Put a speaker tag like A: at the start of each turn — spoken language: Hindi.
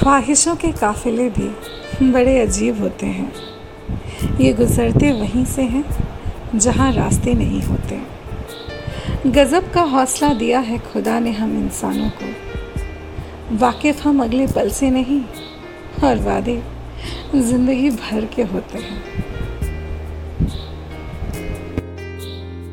A: ख्वाहिशों के काफ़िले भी बड़े अजीब होते हैं। ये गुज़रते वहीं से हैं, जहाँ रास्ते नहीं होते। गज़ब का हौसला दिया है खुदा ने हम इंसानों को। वाकिफ़ हम अगले पल से नहीं, और वादे ज़िंदगी भर के होते हैं।